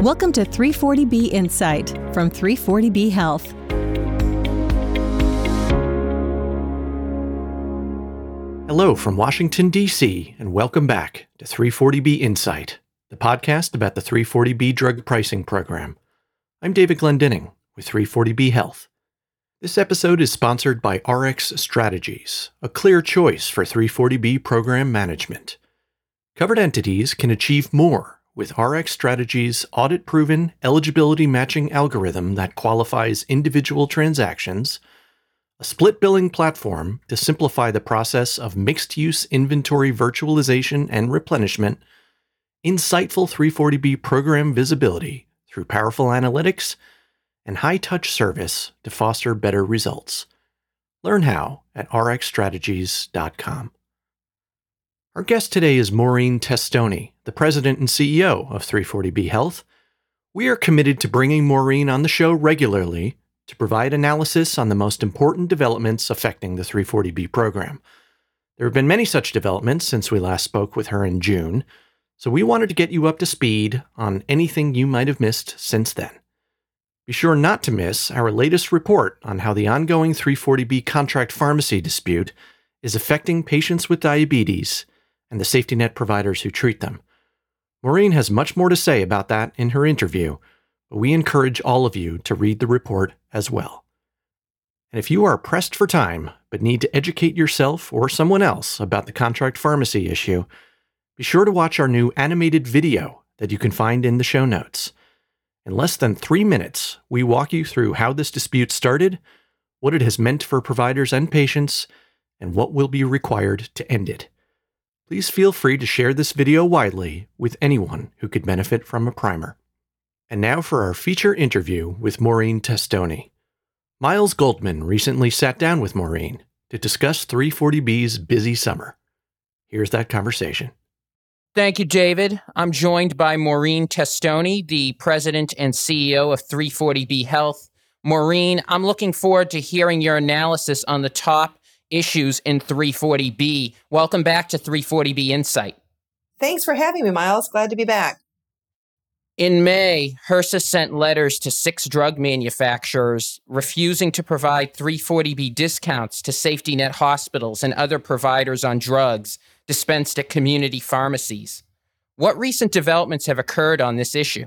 Welcome to 340B Insight from 340B Health. Hello from Washington, D.C., and welcome back to 340B Insight, the podcast about the 340B drug pricing program. I'm David Glendinning with 340B Health. This episode is sponsored by RX Strategies, a clear choice for 340B program management. Covered entities can achieve more with RX Strategies' audit proven eligibility matching algorithm that qualifies individual transactions, a split billing platform to simplify the process of mixed use inventory virtualization and replenishment, insightful 340B program visibility through powerful analytics, and high touch service to foster better results. Learn how at rxstrategies.com. Our guest today is Maureen Testoni, the president and CEO of 340B Health. We are committed to bringing Maureen on the show regularly to provide analysis on the most important developments affecting the 340B program. There have been many such developments since we last spoke with her in June, so we wanted to get you up to speed on anything you might have missed since then. Be sure not to miss our latest report on how the ongoing 340B contract pharmacy dispute is affecting patients with diabetes and the safety net providers who treat them. Maureen has much more to say about that in her interview, but we encourage all of you to read the report as well. And if you are pressed for time but need to educate yourself or someone else about the contract pharmacy issue, be sure to watch our new animated video that you can find in the show notes. In less than three minutes, we walk you through how this dispute started, what it has meant for providers and patients, and what will be required to end it please feel free to share this video widely with anyone who could benefit from a primer. And now for our feature interview with Maureen Testoni. Miles Goldman recently sat down with Maureen to discuss 340B's busy summer. Here's that conversation. Thank you, David. I'm joined by Maureen Testoni, the president and CEO of 340B Health. Maureen, I'm looking forward to hearing your analysis on the top issues in 340B. Welcome back to 340B Insight. Thanks for having me, Miles. Glad to be back. In May, HRSA sent letters to six drug manufacturers refusing to provide 340B discounts to safety net hospitals and other providers on drugs dispensed at community pharmacies. What recent developments have occurred on this issue?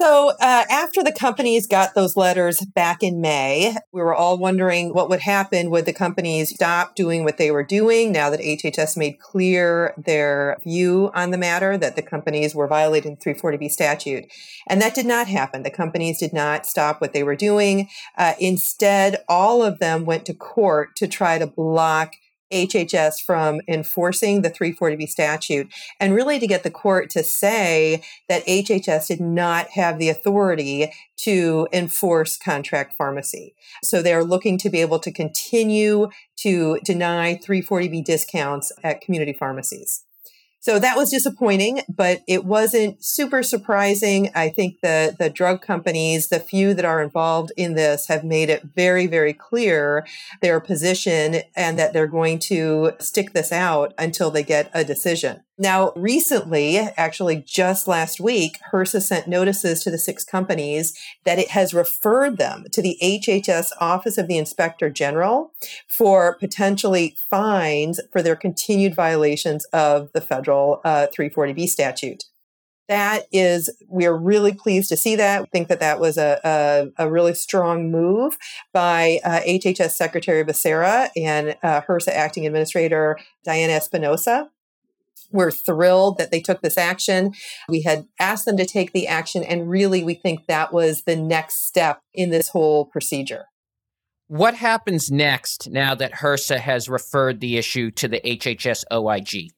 So, uh, after the companies got those letters back in May, we were all wondering what would happen. Would the companies stop doing what they were doing now that HHS made clear their view on the matter that the companies were violating 340B statute? And that did not happen. The companies did not stop what they were doing. Uh, instead, all of them went to court to try to block HHS from enforcing the 340B statute and really to get the court to say that HHS did not have the authority to enforce contract pharmacy. So they're looking to be able to continue to deny 340B discounts at community pharmacies. So that was disappointing, but it wasn't super surprising. I think the, the drug companies, the few that are involved in this have made it very, very clear their position and that they're going to stick this out until they get a decision. Now, recently, actually just last week, HRSA sent notices to the six companies that it has referred them to the HHS Office of the Inspector General for potentially fines for their continued violations of the federal uh, 340B statute. That is we're really pleased to see that. We think that that was a, a, a really strong move by uh, hhs secretary becerra and uh, hrsa acting administrator diana espinosa we're thrilled that they took this action. We had asked them to take the action, and really, we think that was the next step in this whole procedure. What happens next now that HRSA has referred the issue to the HHS OIG?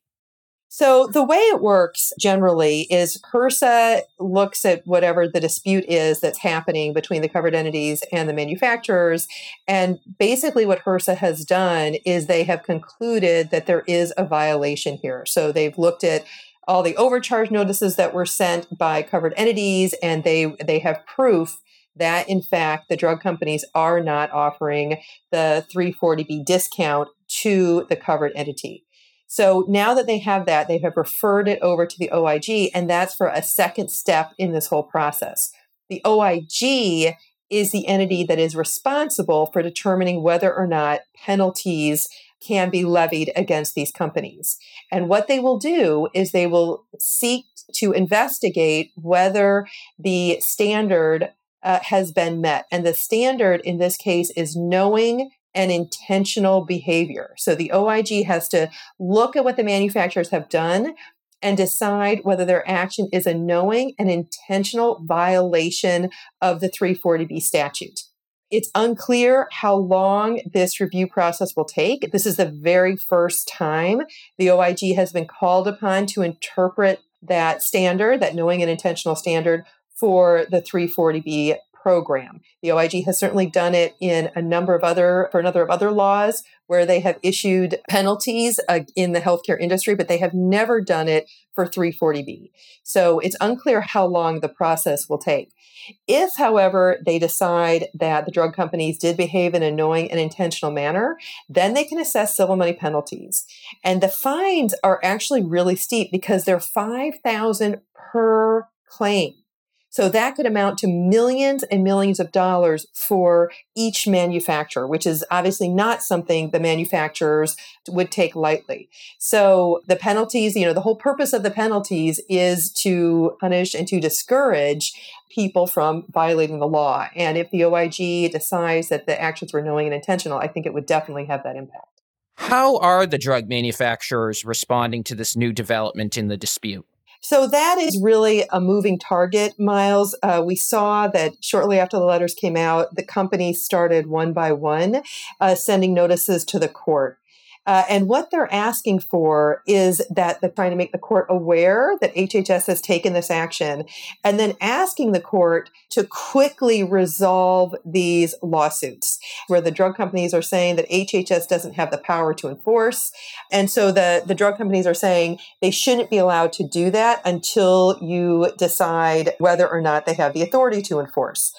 So the way it works generally is HRSA looks at whatever the dispute is that's happening between the covered entities and the manufacturers. And basically what HRSA has done is they have concluded that there is a violation here. So they've looked at all the overcharge notices that were sent by covered entities and they they have proof that in fact the drug companies are not offering the 340B discount to the covered entity. So now that they have that, they have referred it over to the OIG, and that's for a second step in this whole process. The OIG is the entity that is responsible for determining whether or not penalties can be levied against these companies. And what they will do is they will seek to investigate whether the standard uh, has been met. And the standard in this case is knowing and intentional behavior. So the OIG has to look at what the manufacturers have done and decide whether their action is a knowing and intentional violation of the 340B statute. It's unclear how long this review process will take. This is the very first time the OIG has been called upon to interpret that standard, that knowing and intentional standard for the 340B program. The OIG has certainly done it in a number of other, for another of other laws where they have issued penalties uh, in the healthcare industry, but they have never done it for 340B. So it's unclear how long the process will take. If, however, they decide that the drug companies did behave in a knowing and intentional manner, then they can assess civil money penalties. And the fines are actually really steep because they're 5,000 per claim. So that could amount to millions and millions of dollars for each manufacturer, which is obviously not something the manufacturers would take lightly. So the penalties, you know, the whole purpose of the penalties is to punish and to discourage people from violating the law. And if the OIG decides that the actions were knowing and intentional, I think it would definitely have that impact. How are the drug manufacturers responding to this new development in the dispute? So that is really a moving target, Miles. Uh, we saw that shortly after the letters came out, the companies started one by one uh, sending notices to the court. Uh, and what they're asking for is that they're trying to make the court aware that HHS has taken this action and then asking the court to quickly resolve these lawsuits where the drug companies are saying that HHS doesn't have the power to enforce. And so the, the drug companies are saying they shouldn't be allowed to do that until you decide whether or not they have the authority to enforce.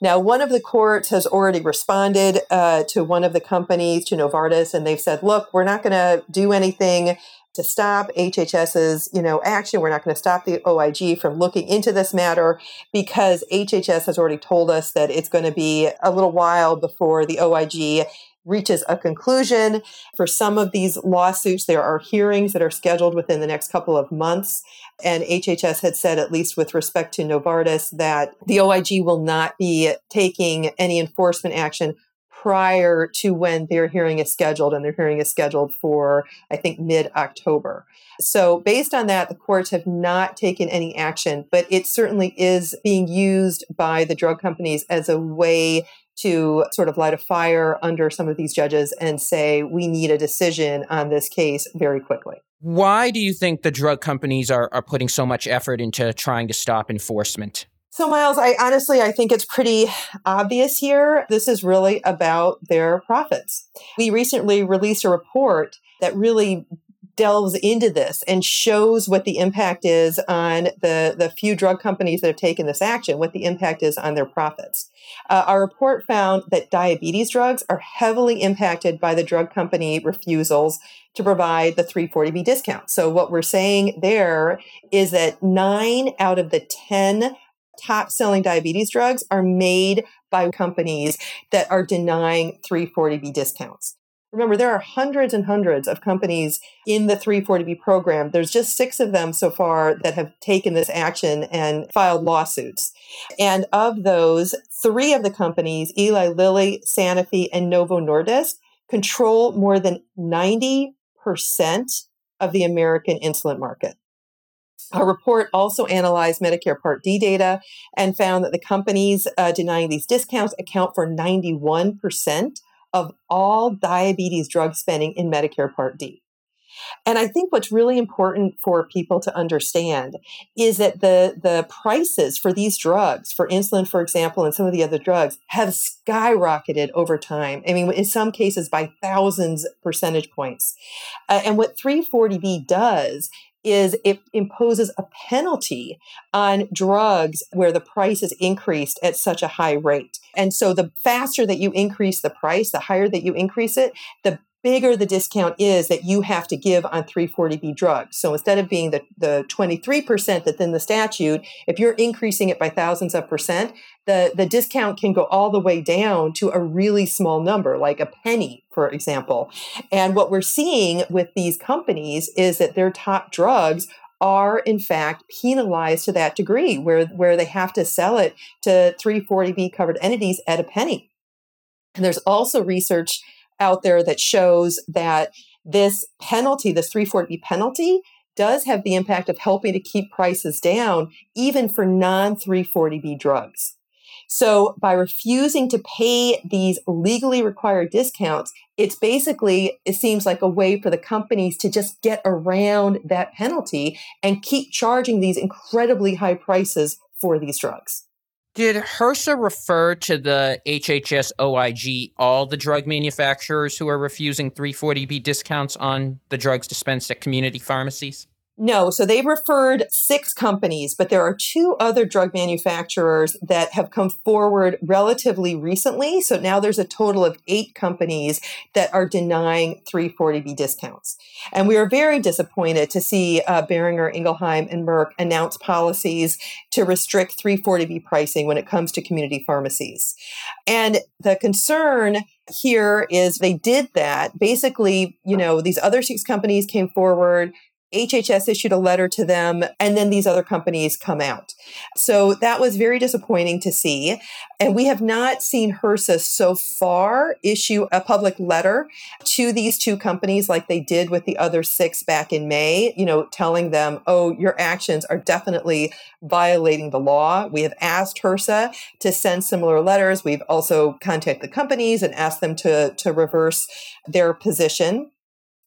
Now, one of the courts has already responded uh, to one of the companies, to Novartis, and they've said, look, we're not going to do anything to stop HHS's, you know, action. We're not going to stop the OIG from looking into this matter because HHS has already told us that it's going to be a little while before the OIG reaches a conclusion. For some of these lawsuits, there are hearings that are scheduled within the next couple of months. And HHS had said, at least with respect to Novartis, that the OIG will not be taking any enforcement action prior to when their hearing is scheduled. And their hearing is scheduled for, I think, mid October. So, based on that, the courts have not taken any action, but it certainly is being used by the drug companies as a way to sort of light a fire under some of these judges and say, we need a decision on this case very quickly. Why do you think the drug companies are, are putting so much effort into trying to stop enforcement? So, Miles, I honestly I think it's pretty obvious here. This is really about their profits. We recently released a report that really delves into this and shows what the impact is on the, the few drug companies that have taken this action, what the impact is on their profits. Uh, our report found that diabetes drugs are heavily impacted by the drug company refusals to provide the 340B discount. So, what we're saying there is that nine out of the 10 top selling diabetes drugs are made by companies that are denying 340B discounts. Remember, there are hundreds and hundreds of companies in the 340B program. There's just six of them so far that have taken this action and filed lawsuits. And of those, three of the companies, Eli Lilly, Sanofi, and Novo Nordisk, control more than 90% of the American insulin market. Our report also analyzed Medicare Part D data and found that the companies uh, denying these discounts account for 91% of all diabetes drug spending in Medicare Part D. And I think what's really important for people to understand is that the, the prices for these drugs, for insulin, for example, and some of the other drugs, have skyrocketed over time. I mean, in some cases by thousands percentage points. Uh, and what 340B does is it imposes a penalty on drugs where the price is increased at such a high rate. And so the faster that you increase the price, the higher that you increase it, the bigger the discount is that you have to give on 340B drugs. So instead of being the, the 23% that's in the statute, if you're increasing it by thousands of percent, the, the discount can go all the way down to a really small number, like a penny, for example. And what we're seeing with these companies is that their top drugs are in fact penalized to that degree where, where they have to sell it to 340B covered entities at a penny. And there's also research out there that shows that this penalty, this 340B penalty, does have the impact of helping to keep prices down, even for non 340B drugs. So by refusing to pay these legally required discounts, it's basically, it seems like a way for the companies to just get around that penalty and keep charging these incredibly high prices for these drugs. Did HRSA refer to the HHS OIG all the drug manufacturers who are refusing 340B discounts on the drugs dispensed at community pharmacies? No, so they've referred six companies, but there are two other drug manufacturers that have come forward relatively recently. So now there's a total of eight companies that are denying 340B discounts. And we are very disappointed to see uh, Boehringer, Ingelheim, and Merck announce policies to restrict 340B pricing when it comes to community pharmacies. And the concern here is they did that. Basically, you know, these other six companies came forward HHS issued a letter to them, and then these other companies come out. So that was very disappointing to see. And we have not seen HRSA so far issue a public letter to these two companies like they did with the other six back in May, you know, telling them, oh, your actions are definitely violating the law. We have asked HRSA to send similar letters. We've also contacted the companies and asked them to, to reverse their position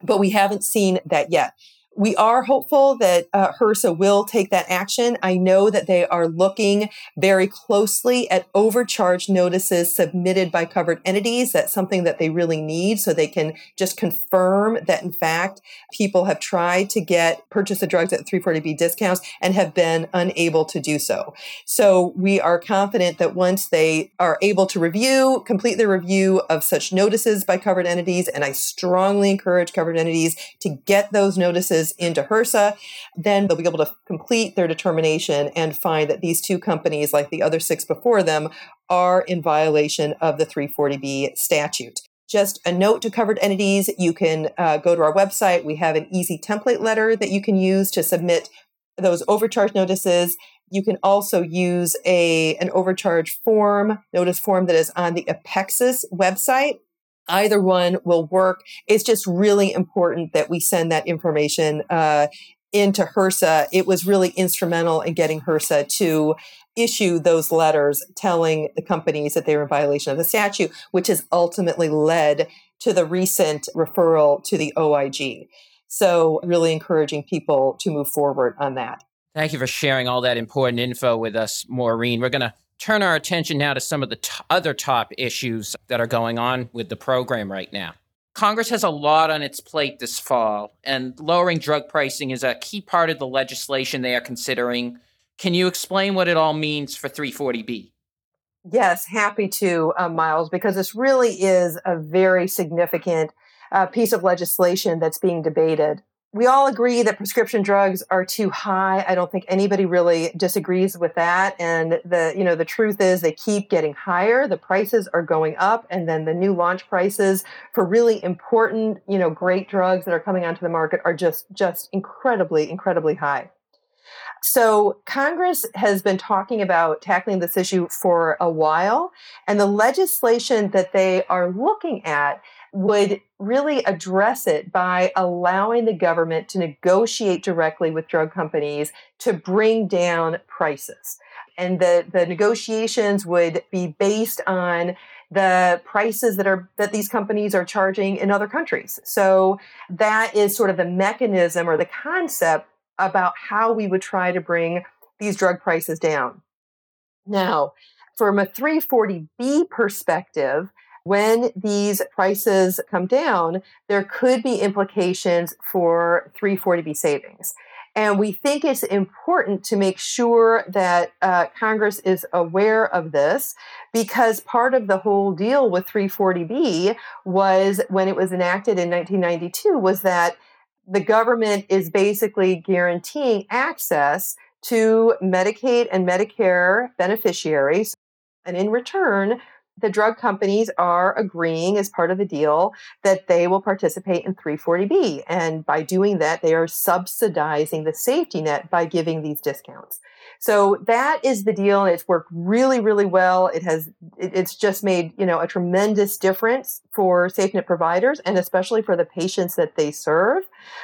but we haven't seen that yet we are hopeful that uh, HRSA will take that action. I know that they are looking very closely at overcharge notices submitted by covered entities. That's something that they really need so they can just confirm that, in fact, people have tried to get purchase of drugs at 340B discounts and have been unable to do so. So we are confident that once they are able to review, complete their review of such notices by covered entities, and I strongly encourage covered entities to get those notices into HRSA, then they'll be able to complete their determination and find that these two companies, like the other six before them, are in violation of the 340B statute. Just a note to covered entities you can uh, go to our website. We have an easy template letter that you can use to submit those overcharge notices. You can also use a an overcharge form, notice form that is on the Apexus website. Either one will work. It's just really important that we send that information uh, into HRSA. It was really instrumental in getting HRSA to issue those letters telling the companies that they were in violation of the statute, which has ultimately led to the recent referral to the OIG. So, really encouraging people to move forward on that. Thank you for sharing all that important info with us, Maureen. We're going to turn our attention now to some of the t- other top issues that are going on with the program right now. Congress has a lot on its plate this fall, and lowering drug pricing is a key part of the legislation they are considering. Can you explain what it all means for 340B? Yes, happy to, uh, Miles, because this really is a very significant uh, piece of legislation that's being debated we all agree that prescription drugs are too high. I don't think anybody really disagrees with that. And the, you know, the truth is they keep getting higher. The prices are going up. And then the new launch prices for really important, you know, great drugs that are coming onto the market are just, just incredibly, incredibly high. So Congress has been talking about tackling this issue for a while. And the legislation that they are looking at would really address it by allowing the government to negotiate directly with drug companies to bring down prices. And the, the negotiations would be based on the prices that are that these companies are charging in other countries. So that is sort of the mechanism or the concept about how we would try to bring these drug prices down. Now, from a 340B perspective, when these prices come down, there could be implications for 340B savings. And we think it's important to make sure that uh, Congress is aware of this because part of the whole deal with 340B was when it was enacted in 1992 was that the government is basically guaranteeing access to Medicaid and Medicare beneficiaries. And in return, the drug companies are agreeing as part of the deal that they will participate in 340B. And by doing that, they are subsidizing the safety net by giving these discounts. So that is the deal. It's worked really, really well. It has, it's just made, you know, a tremendous difference for SafeNet providers and especially for the patients that they serve.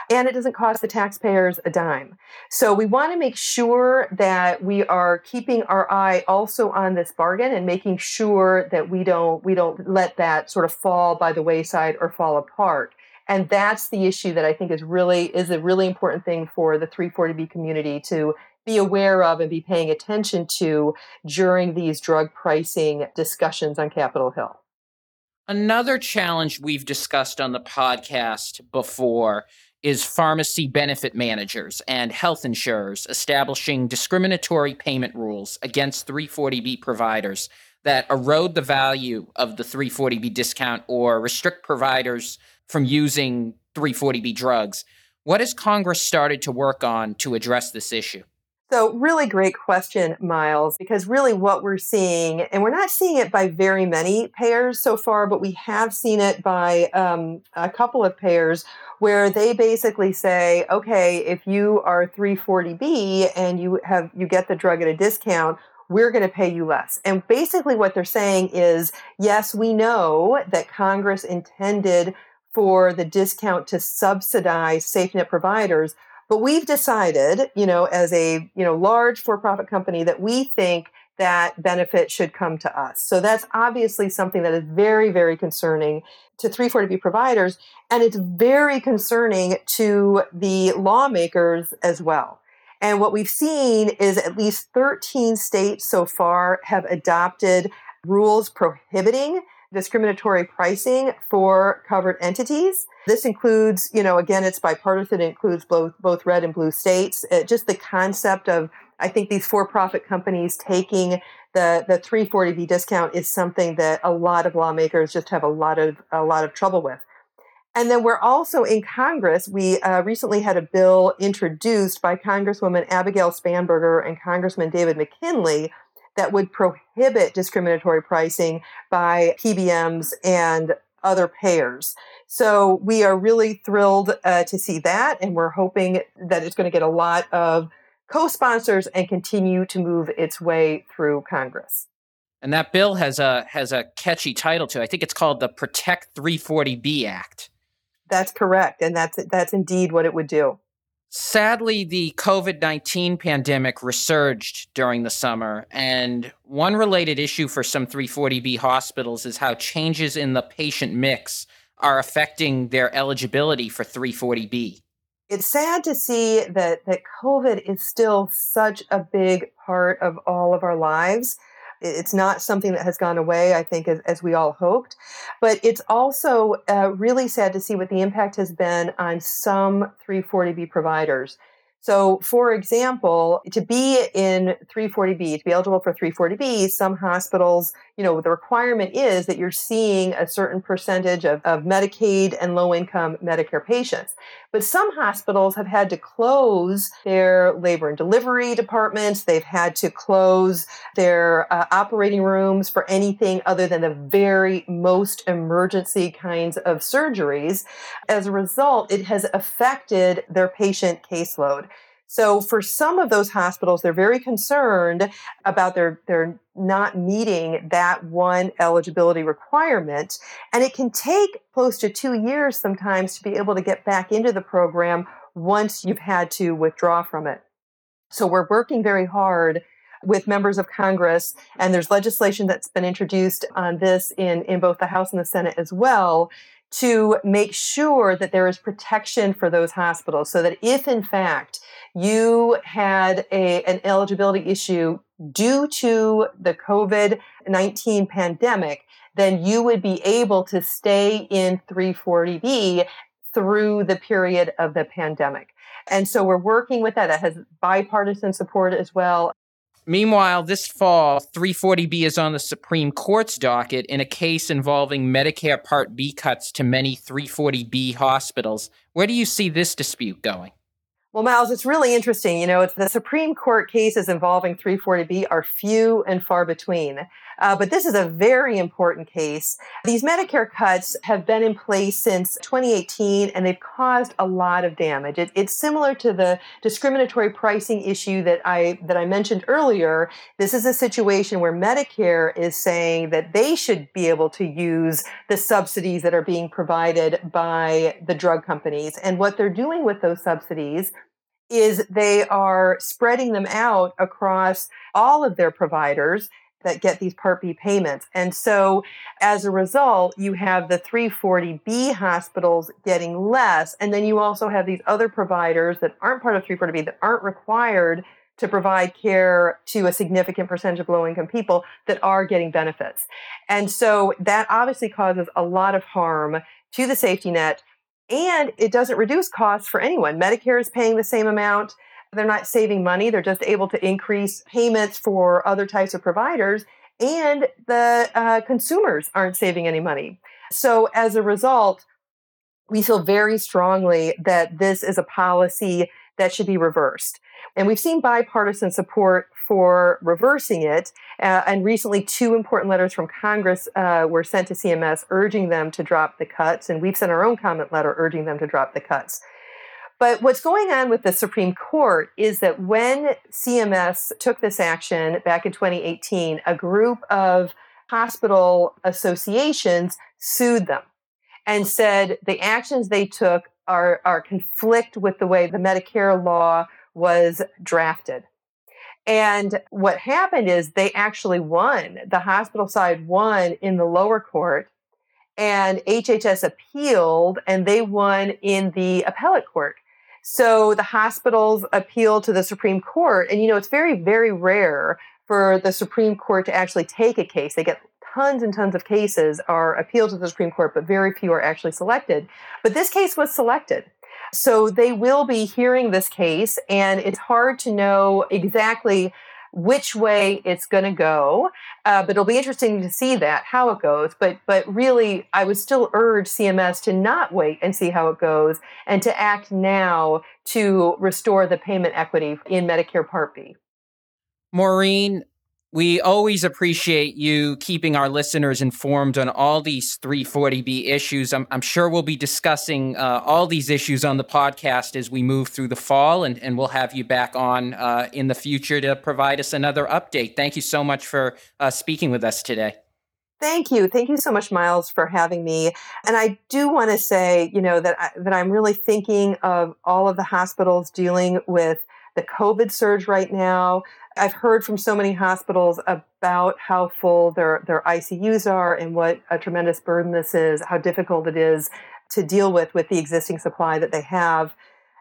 And it doesn't cost the taxpayers a dime. So we want to make sure that we are keeping our eye also on this bargain and making sure that we don't, we don't let that sort of fall by the wayside or fall apart. And that's the issue that I think is really is a really important thing for the 340B community to be aware of and be paying attention to during these drug pricing discussions on Capitol Hill. Another challenge we've discussed on the podcast before is pharmacy benefit managers and health insurers establishing discriminatory payment rules against 340B providers that erode the value of the 340B discount or restrict providers from using 340B drugs. What has Congress started to work on to address this issue? So, really great question, Miles, because really what we're seeing, and we're not seeing it by very many payers so far, but we have seen it by um, a couple of payers where they basically say, okay, if you are 340B and you have you get the drug at a discount, we're going to pay you less. And basically what they're saying is, yes, we know that Congress intended for the discount to subsidize SafeNet providers, but we've decided, you know, as a, you know, large for-profit company that we think that benefit should come to us. So that's obviously something that is very, very concerning to 340B providers. And it's very concerning to the lawmakers as well. And what we've seen is at least 13 states so far have adopted rules prohibiting discriminatory pricing for covered entities. This includes, you know, again, it's bipartisan. It includes both, both red and blue states. It, just the concept of, I think these for-profit companies taking the, the 340B discount is something that a lot of lawmakers just have a lot of, a lot of trouble with. And then we're also in Congress. We uh, recently had a bill introduced by Congresswoman Abigail Spanberger and Congressman David McKinley that would prohibit discriminatory pricing by PBMs and other payers. So we are really thrilled uh, to see that, and we're hoping that it's going to get a lot of co-sponsors and continue to move its way through Congress. And that bill has a has a catchy title to it. I think it's called the Protect 340B Act. That's correct, and that's that's indeed what it would do. Sadly, the COVID 19 pandemic resurged during the summer, and one related issue for some 340B hospitals is how changes in the patient mix are affecting their eligibility for 340B. It's sad to see that, that COVID is still such a big part of all of our lives. It's not something that has gone away, I think, as, as we all hoped. But it's also uh, really sad to see what the impact has been on some 340B providers. So, for example, to be in 340B, to be eligible for 340B, some hospitals, you know, the requirement is that you're seeing a certain percentage of, of Medicaid and low income Medicare patients. But some hospitals have had to close their labor and delivery departments. They've had to close their uh, operating rooms for anything other than the very most emergency kinds of surgeries. As a result, it has affected their patient caseload. So for some of those hospitals, they're very concerned about their, their not meeting that one eligibility requirement. And it can take close to two years sometimes to be able to get back into the program once you've had to withdraw from it. So we're working very hard with members of Congress, and there's legislation that's been introduced on this in, in both the House and the Senate as well to make sure that there is protection for those hospitals so that if in fact you had a, an eligibility issue due to the COVID 19 pandemic, then you would be able to stay in 340B through the period of the pandemic. And so we're working with that. That has bipartisan support as well. Meanwhile, this fall, 340B is on the Supreme Court's docket in a case involving Medicare Part B cuts to many 340B hospitals. Where do you see this dispute going? Well, Miles, it's really interesting. You know, the Supreme Court cases involving 340B are few and far between. Uh, but this is a very important case. These Medicare cuts have been in place since 2018 and they've caused a lot of damage. It, it's similar to the discriminatory pricing issue that I, that I mentioned earlier. This is a situation where Medicare is saying that they should be able to use the subsidies that are being provided by the drug companies. And what they're doing with those subsidies is they are spreading them out across all of their providers that get these Part B payments. And so as a result, you have the 340B hospitals getting less. And then you also have these other providers that aren't part of 340B that aren't required to provide care to a significant percentage of low income people that are getting benefits. And so that obviously causes a lot of harm to the safety net and it doesn't reduce costs for anyone. Medicare is paying the same amount. They're not saving money. They're just able to increase payments for other types of providers. And the uh, consumers aren't saving any money. So as a result, we feel very strongly that this is a policy that should be reversed. And we've seen bipartisan support for reversing it. Uh, and recently, two important letters from Congress uh, were sent to CMS urging them to drop the cuts. And we've sent our own comment letter urging them to drop the cuts. But what's going on with the Supreme Court is that when CMS took this action back in 2018, a group of hospital associations sued them and said the actions they took are, are conflict with the way the Medicare law was drafted. And what happened is they actually won. The hospital side won in the lower court, and HHS appealed, and they won in the appellate court. So the hospitals appeal to the Supreme Court. And, you know, it's very, very rare for the Supreme Court to actually take a case. They get tons and tons of cases are appealed to the Supreme Court, but very few are actually selected. But this case was selected. So they will be hearing this case, and it's hard to know exactly which way it's going to go. Uh, but it'll be interesting to see that how it goes. But but really, I would still urge CMS to not wait and see how it goes, and to act now to restore the payment equity in Medicare Part B. Maureen, we always appreciate you keeping our listeners informed on all these 340B issues. I'm, I'm sure we'll be discussing uh, all these issues on the podcast as we move through the fall, and, and we'll have you back on uh, in the future to provide us another update. Thank you so much for uh, speaking with us today. Thank you. Thank you so much, Miles, for having me. And I do want to say, you know, that, I, that I'm really thinking of all of the hospitals dealing with the COVID surge right now. I've heard from so many hospitals about how full their, their ICUs are and what a tremendous burden this is, how difficult it is to deal with with the existing supply that they have.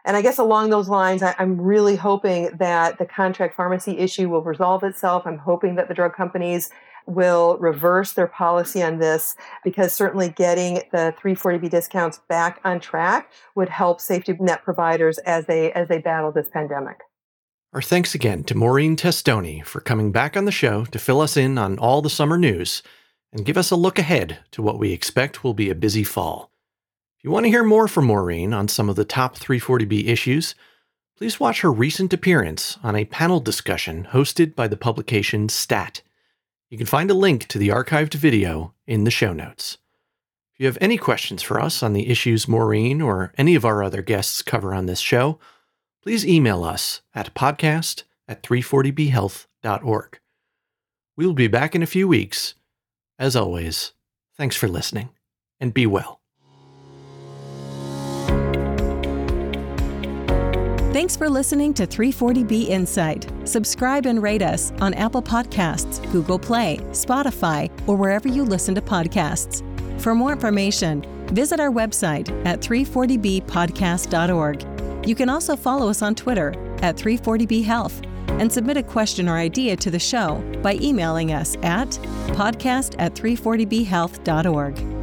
And I guess along those lines, I, am really hoping that the contract pharmacy issue will resolve itself. I'm hoping that the drug companies will reverse their policy on this because certainly getting the 340B discounts back on track would help safety net providers as they as they battle this pandemic. Our thanks again to Maureen Testoni for coming back on the show to fill us in on all the summer news and give us a look ahead to what we expect will be a busy fall. If you want to hear more from Maureen on some of the top 340B issues, please watch her recent appearance on a panel discussion hosted by the publication STAT. You can find a link to the archived video in the show notes. If you have any questions for us on the issues Maureen or any of our other guests cover on this show, please email us at podcast at 340bhealth.org. We will be back in a few weeks. As always, thanks for listening and be well. Thanks for listening to 340B Insight. Subscribe and rate us on Apple Podcasts, Google Play, Spotify, or wherever you listen to podcasts. For more information, visit our website at 340bpodcast.org you can also follow us on Twitter at 340B Health and submit a question or idea to the show by emailing us at podcast at 340bhealth.org.